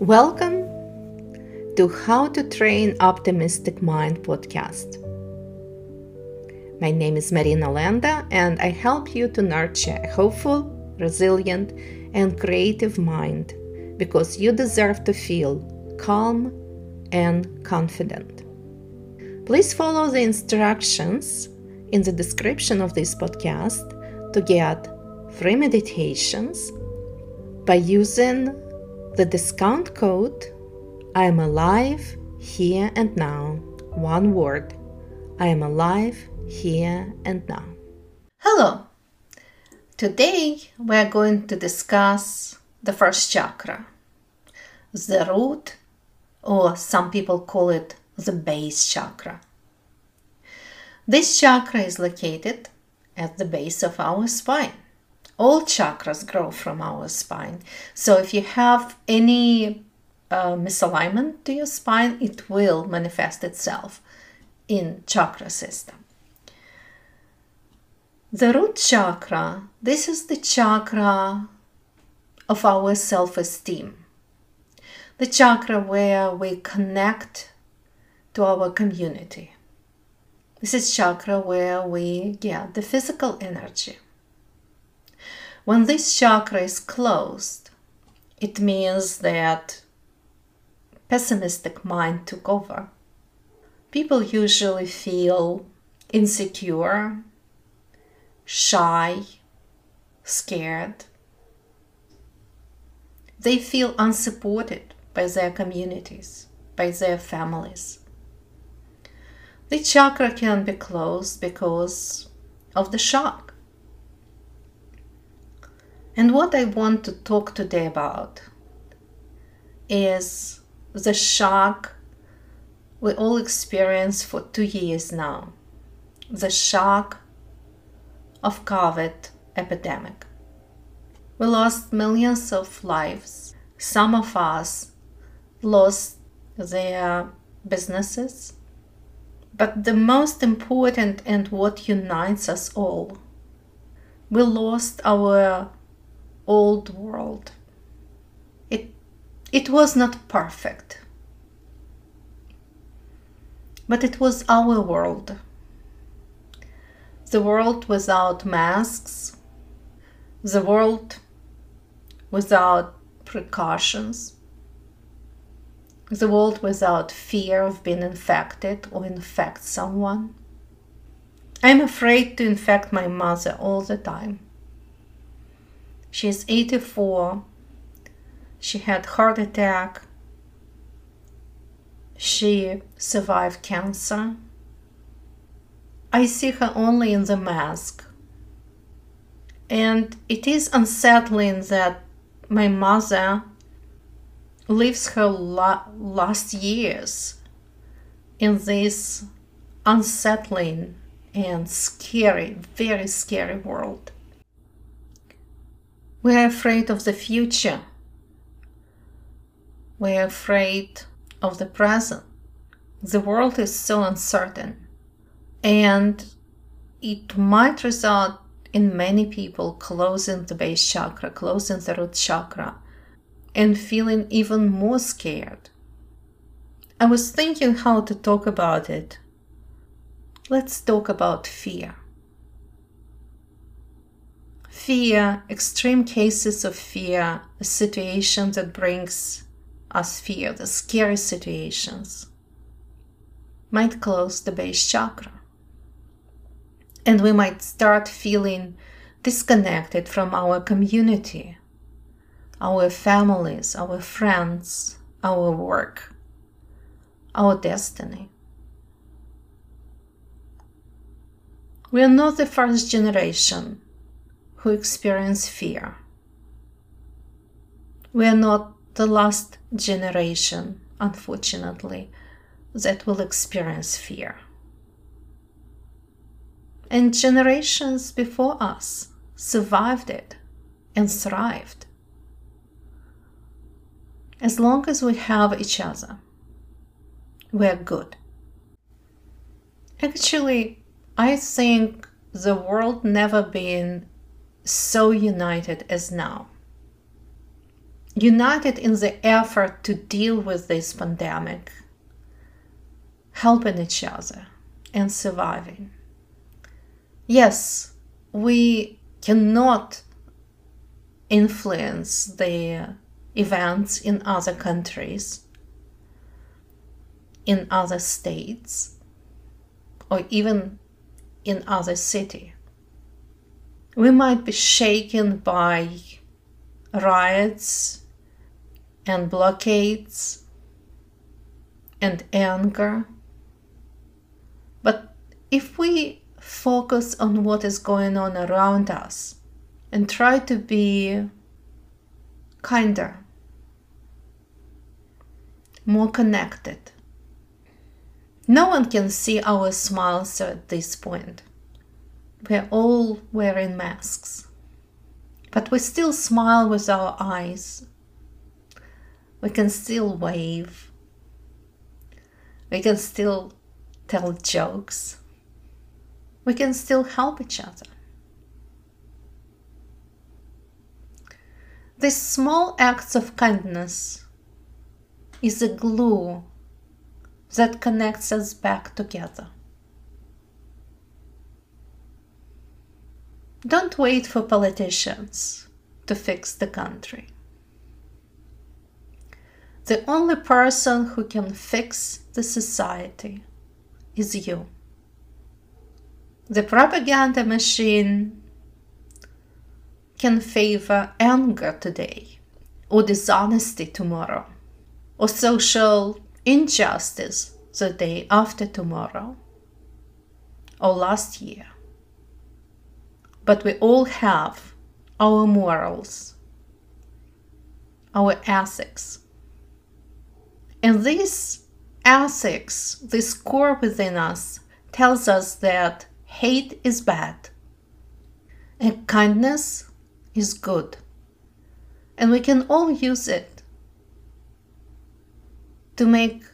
Welcome to How to Train Optimistic Mind podcast. My name is Marina Lando, and I help you to nurture a hopeful, resilient, and creative mind because you deserve to feel calm and confident. Please follow the instructions in the description of this podcast to get free meditations by using the discount code I am alive here and now. One word I am alive here and now. Hello! Today we are going to discuss the first chakra, the root, or some people call it the base chakra. This chakra is located at the base of our spine. All chakras grow from our spine. So if you have any uh, misalignment to your spine, it will manifest itself in chakra system. The root chakra, this is the chakra of our self-esteem. The chakra where we connect to our community. This is chakra where we get the physical energy. When this chakra is closed, it means that pessimistic mind took over. People usually feel insecure, shy, scared. They feel unsupported by their communities, by their families. The chakra can be closed because of the shock. And what I want to talk today about is the shock we all experience for two years now. The shock of covid epidemic. We lost millions of lives. Some of us lost their businesses. But the most important and what unites us all we lost our old world it it was not perfect, but it was our world. The world without masks, the world without precautions, the world without fear of being infected or infect someone. I'm afraid to infect my mother all the time. She's 84 she had heart attack. She survived cancer. I see her only in the mask. And it is unsettling that my mother lives her la- last years in this unsettling and scary, very scary world. We are afraid of the future we're afraid of the present. The world is so uncertain, and it might result in many people closing the base chakra, closing the root chakra, and feeling even more scared. I was thinking how to talk about it. Let's talk about fear. Fear, extreme cases of fear, a situation that brings us fear the scary situations, might close the base chakra. And we might start feeling disconnected from our community, our families, our friends, our work, our destiny. We are not the first generation who experience fear. We are not the last generation, unfortunately, that will experience fear. And generations before us survived it and thrived. As long as we have each other, we're good. Actually, I think the world never been so united as now united in the effort to deal with this pandemic, helping each other and surviving. Yes, we cannot influence the events in other countries, in other states, or even in other city. We might be shaken by riots and blockades and anger. But if we focus on what is going on around us and try to be kinder, more connected, no one can see our smiles at this point. We're all wearing masks. But we still smile with our eyes. We can still wave. We can still tell jokes. We can still help each other. These small acts of kindness is a glue that connects us back together. Don't wait for politicians to fix the country. The only person who can fix the society is you. The propaganda machine can favor anger today, or dishonesty tomorrow, or social injustice the day after tomorrow, or last year but we all have our morals, our ethics. And this ethics, this core within us, tells us that hate is bad and kindness is good. And we can all use it to make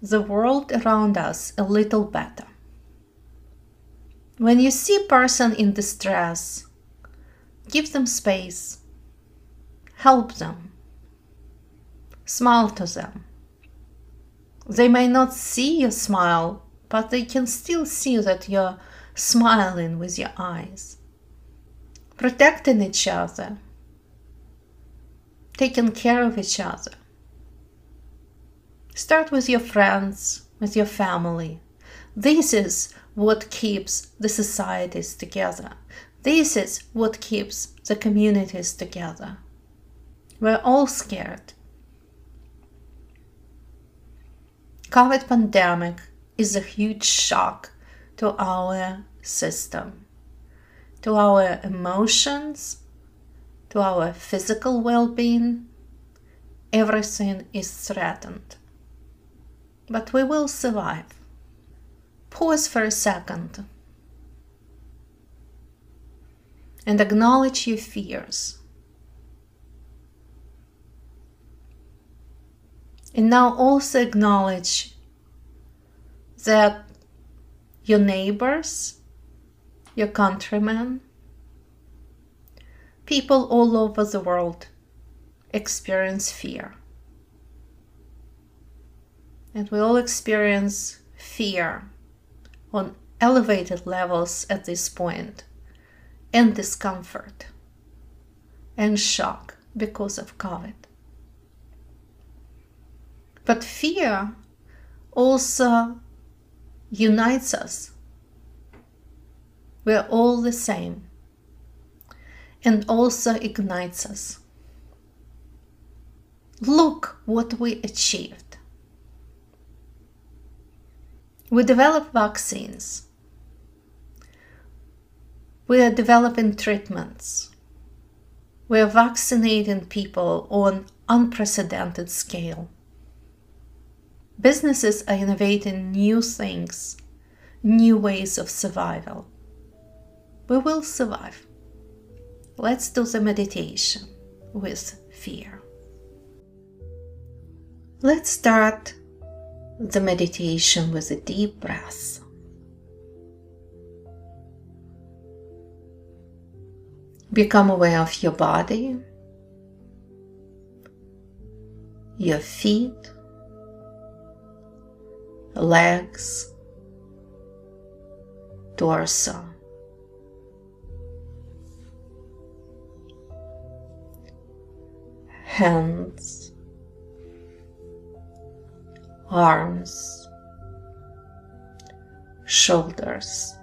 the world around us a little better. When you see a person in distress, give them space, help them, smile to them. They may not see your smile, but they can still see that you're smiling with your eyes, protecting each other, taking care of each other. Start with your friends, with your family. This is what keeps the societies together. This is what keeps the communities together. We're all scared. COVID pandemic is a huge shock to our system, to our emotions, to our physical well-being. Everything is threatened. But we will survive. Pause for a second and acknowledge your fears. And now also acknowledge that your neighbors, your countrymen, people all over the world experience fear. And we all experience fear on elevated levels at this point, and discomfort and shock because of COVID. But fear also unites us. We're all the same and also ignites us. Look what we achieved. We develop vaccines. We are developing treatments. We are vaccinating people on unprecedented scale. Businesses are innovating new things, new ways of survival. We will survive. Let's do the meditation with fear. Let's start the meditation with a deep breath. Become aware of your body, your feet, legs, torso. Hands, arms, shoulders,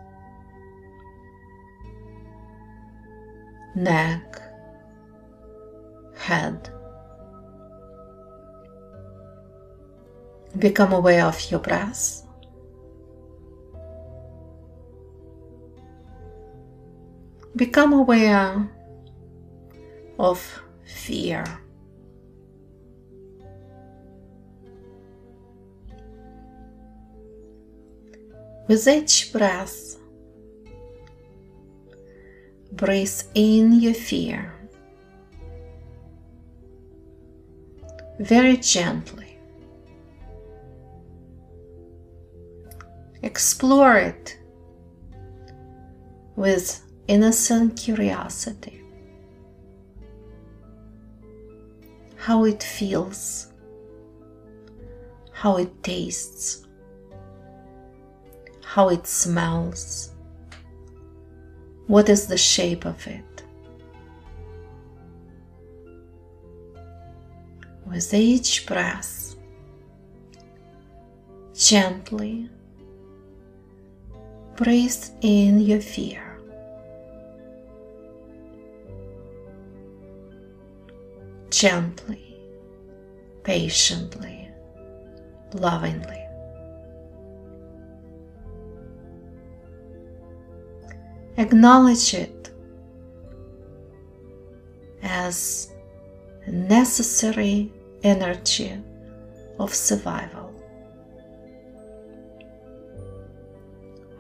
neck, head. Become aware of your breath. Become aware of fear. With each breath, breathe in your fear very gently. Explore it with innocent curiosity. How it feels, how it tastes, how it smells, what is the shape of it. With each breath, gently breathe in your fear. Gently, patiently, lovingly. Acknowledge it as necessary energy of survival.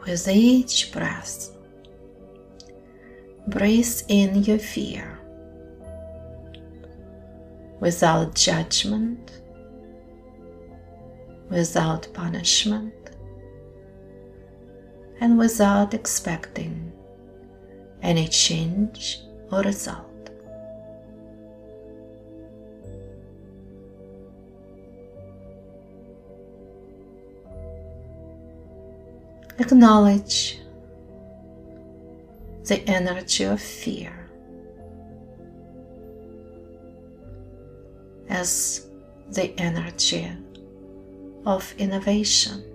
With each breath, breathe in your fear without judgment, without punishment, and without expecting any change or result. Acknowledge the energy of fear as the energy of innovation.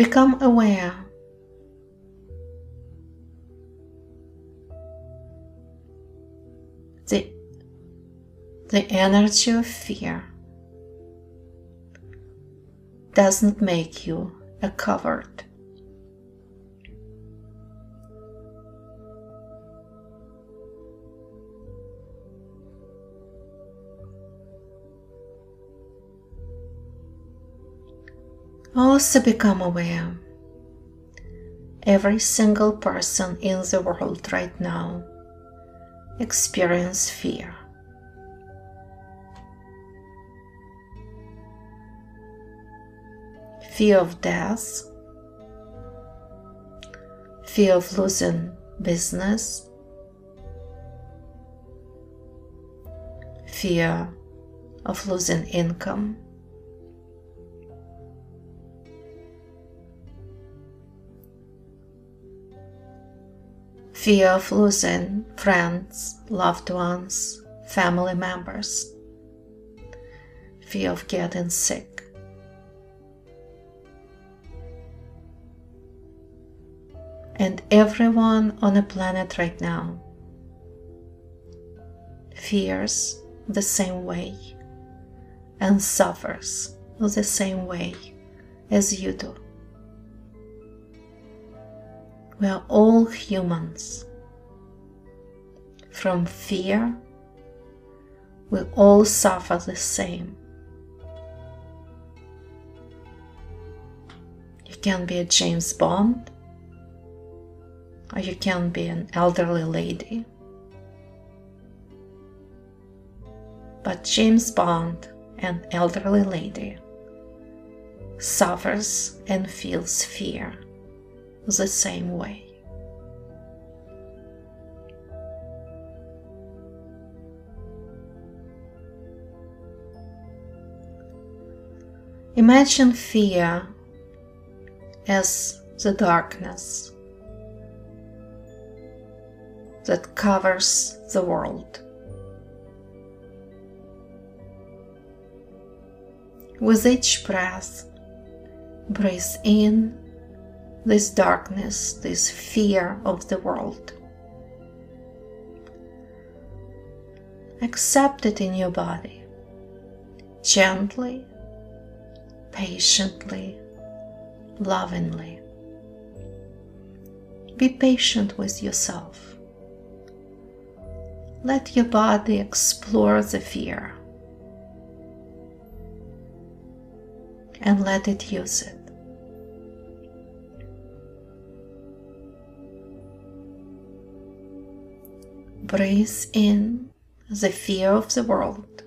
Become aware the the energy of fear doesn't make you a coward. Also become aware every single person in the world right now experience fear. fear of death, fear of losing business, fear of losing income. Fear of losing friends, loved ones, family members. Fear of getting sick. and everyone on the planet right now fears the same way and suffers the same way as you do. We are all humans. From fear, we all suffer the same. You can be a James Bond or you can be an elderly lady. But James Bond, an elderly lady, suffers and feels fear the same way. Imagine fear as the darkness that covers the world. With each breath, breathe in this darkness, this fear of the world. Accept it in your body, gently, patiently, lovingly. Be patient with yourself. Let your body explore the fear and let it use it. Breathe in the fear of the world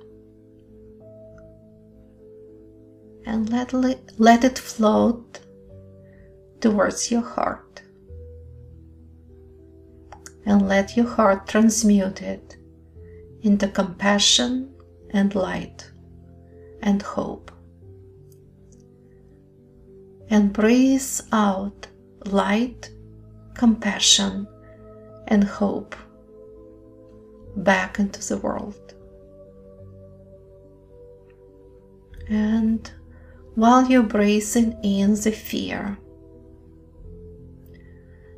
and let, let it float towards your heart. And let your heart transmute it into compassion and light and hope. And breathe out light, compassion, and hope back into the world. And while you're breathing in the fear,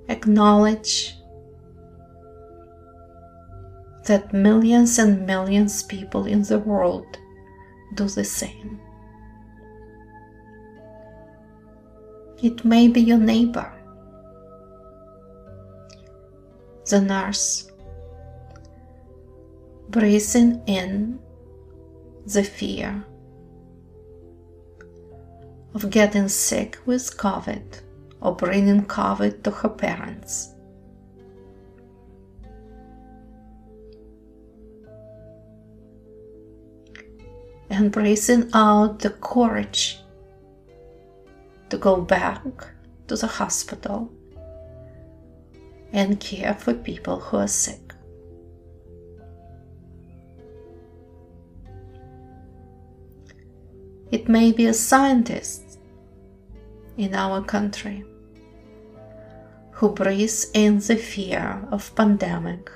acknowledge that millions and millions people in the world do the same. It may be your neighbor, the nurse, breathing in the fear of getting sick with COVID or bringing COVID to her parents. And breathing out the courage to go back to the hospital and care for people who are sick. It may be a scientist in our country who breathes in the fear of pandemic,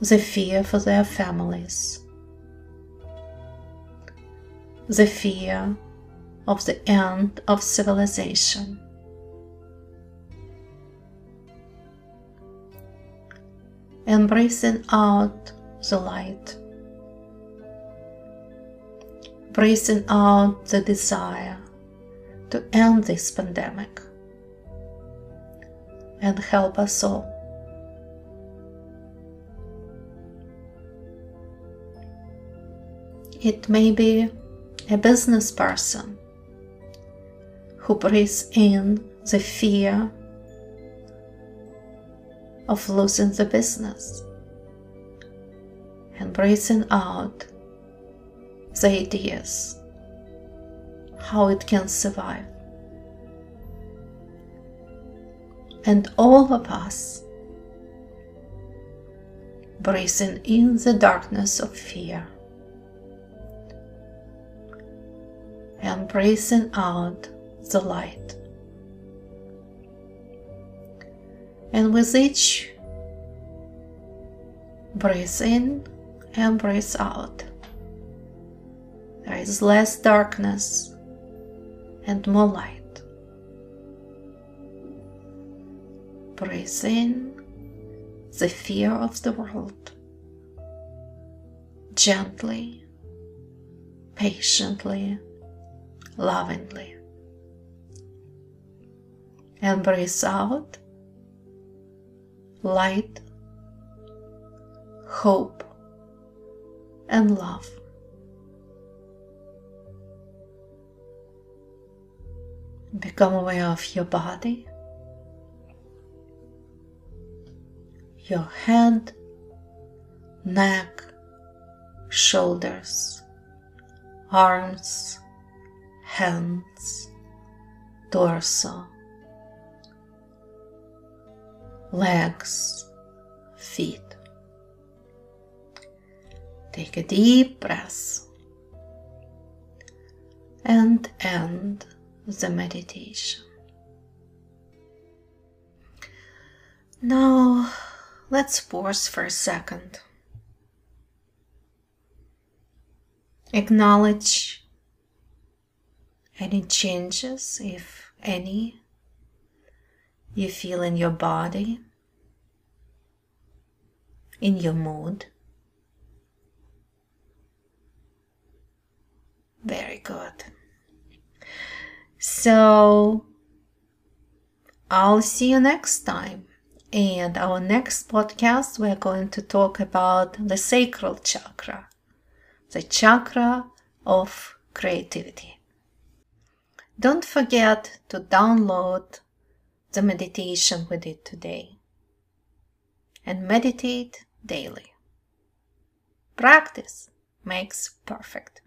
the fear for their families, the fear of the end of civilization. And breathing out the light breathing out the desire to end this pandemic and help us all. It may be a business person who breathes in the fear of losing the business and breathing out the ideas, how it can survive. And all of us breathing in the darkness of fear and breathing out the light. And with each breathe in and breathe out, there is less darkness and more light. Breathe in the fear of the world gently, patiently, lovingly. And breathe out light, hope, and love. Become aware of your body, your head, neck, shoulders, arms, hands, torso, legs, feet. Take a deep breath and end the meditation. Now, let's pause for a second. Acknowledge any changes, if any, you feel in your body, in your mood. Very good. So, I'll see you next time. And our next podcast, we're going to talk about the sacral chakra, the chakra of creativity. Don't forget to download the meditation we did today and meditate daily. Practice makes perfect.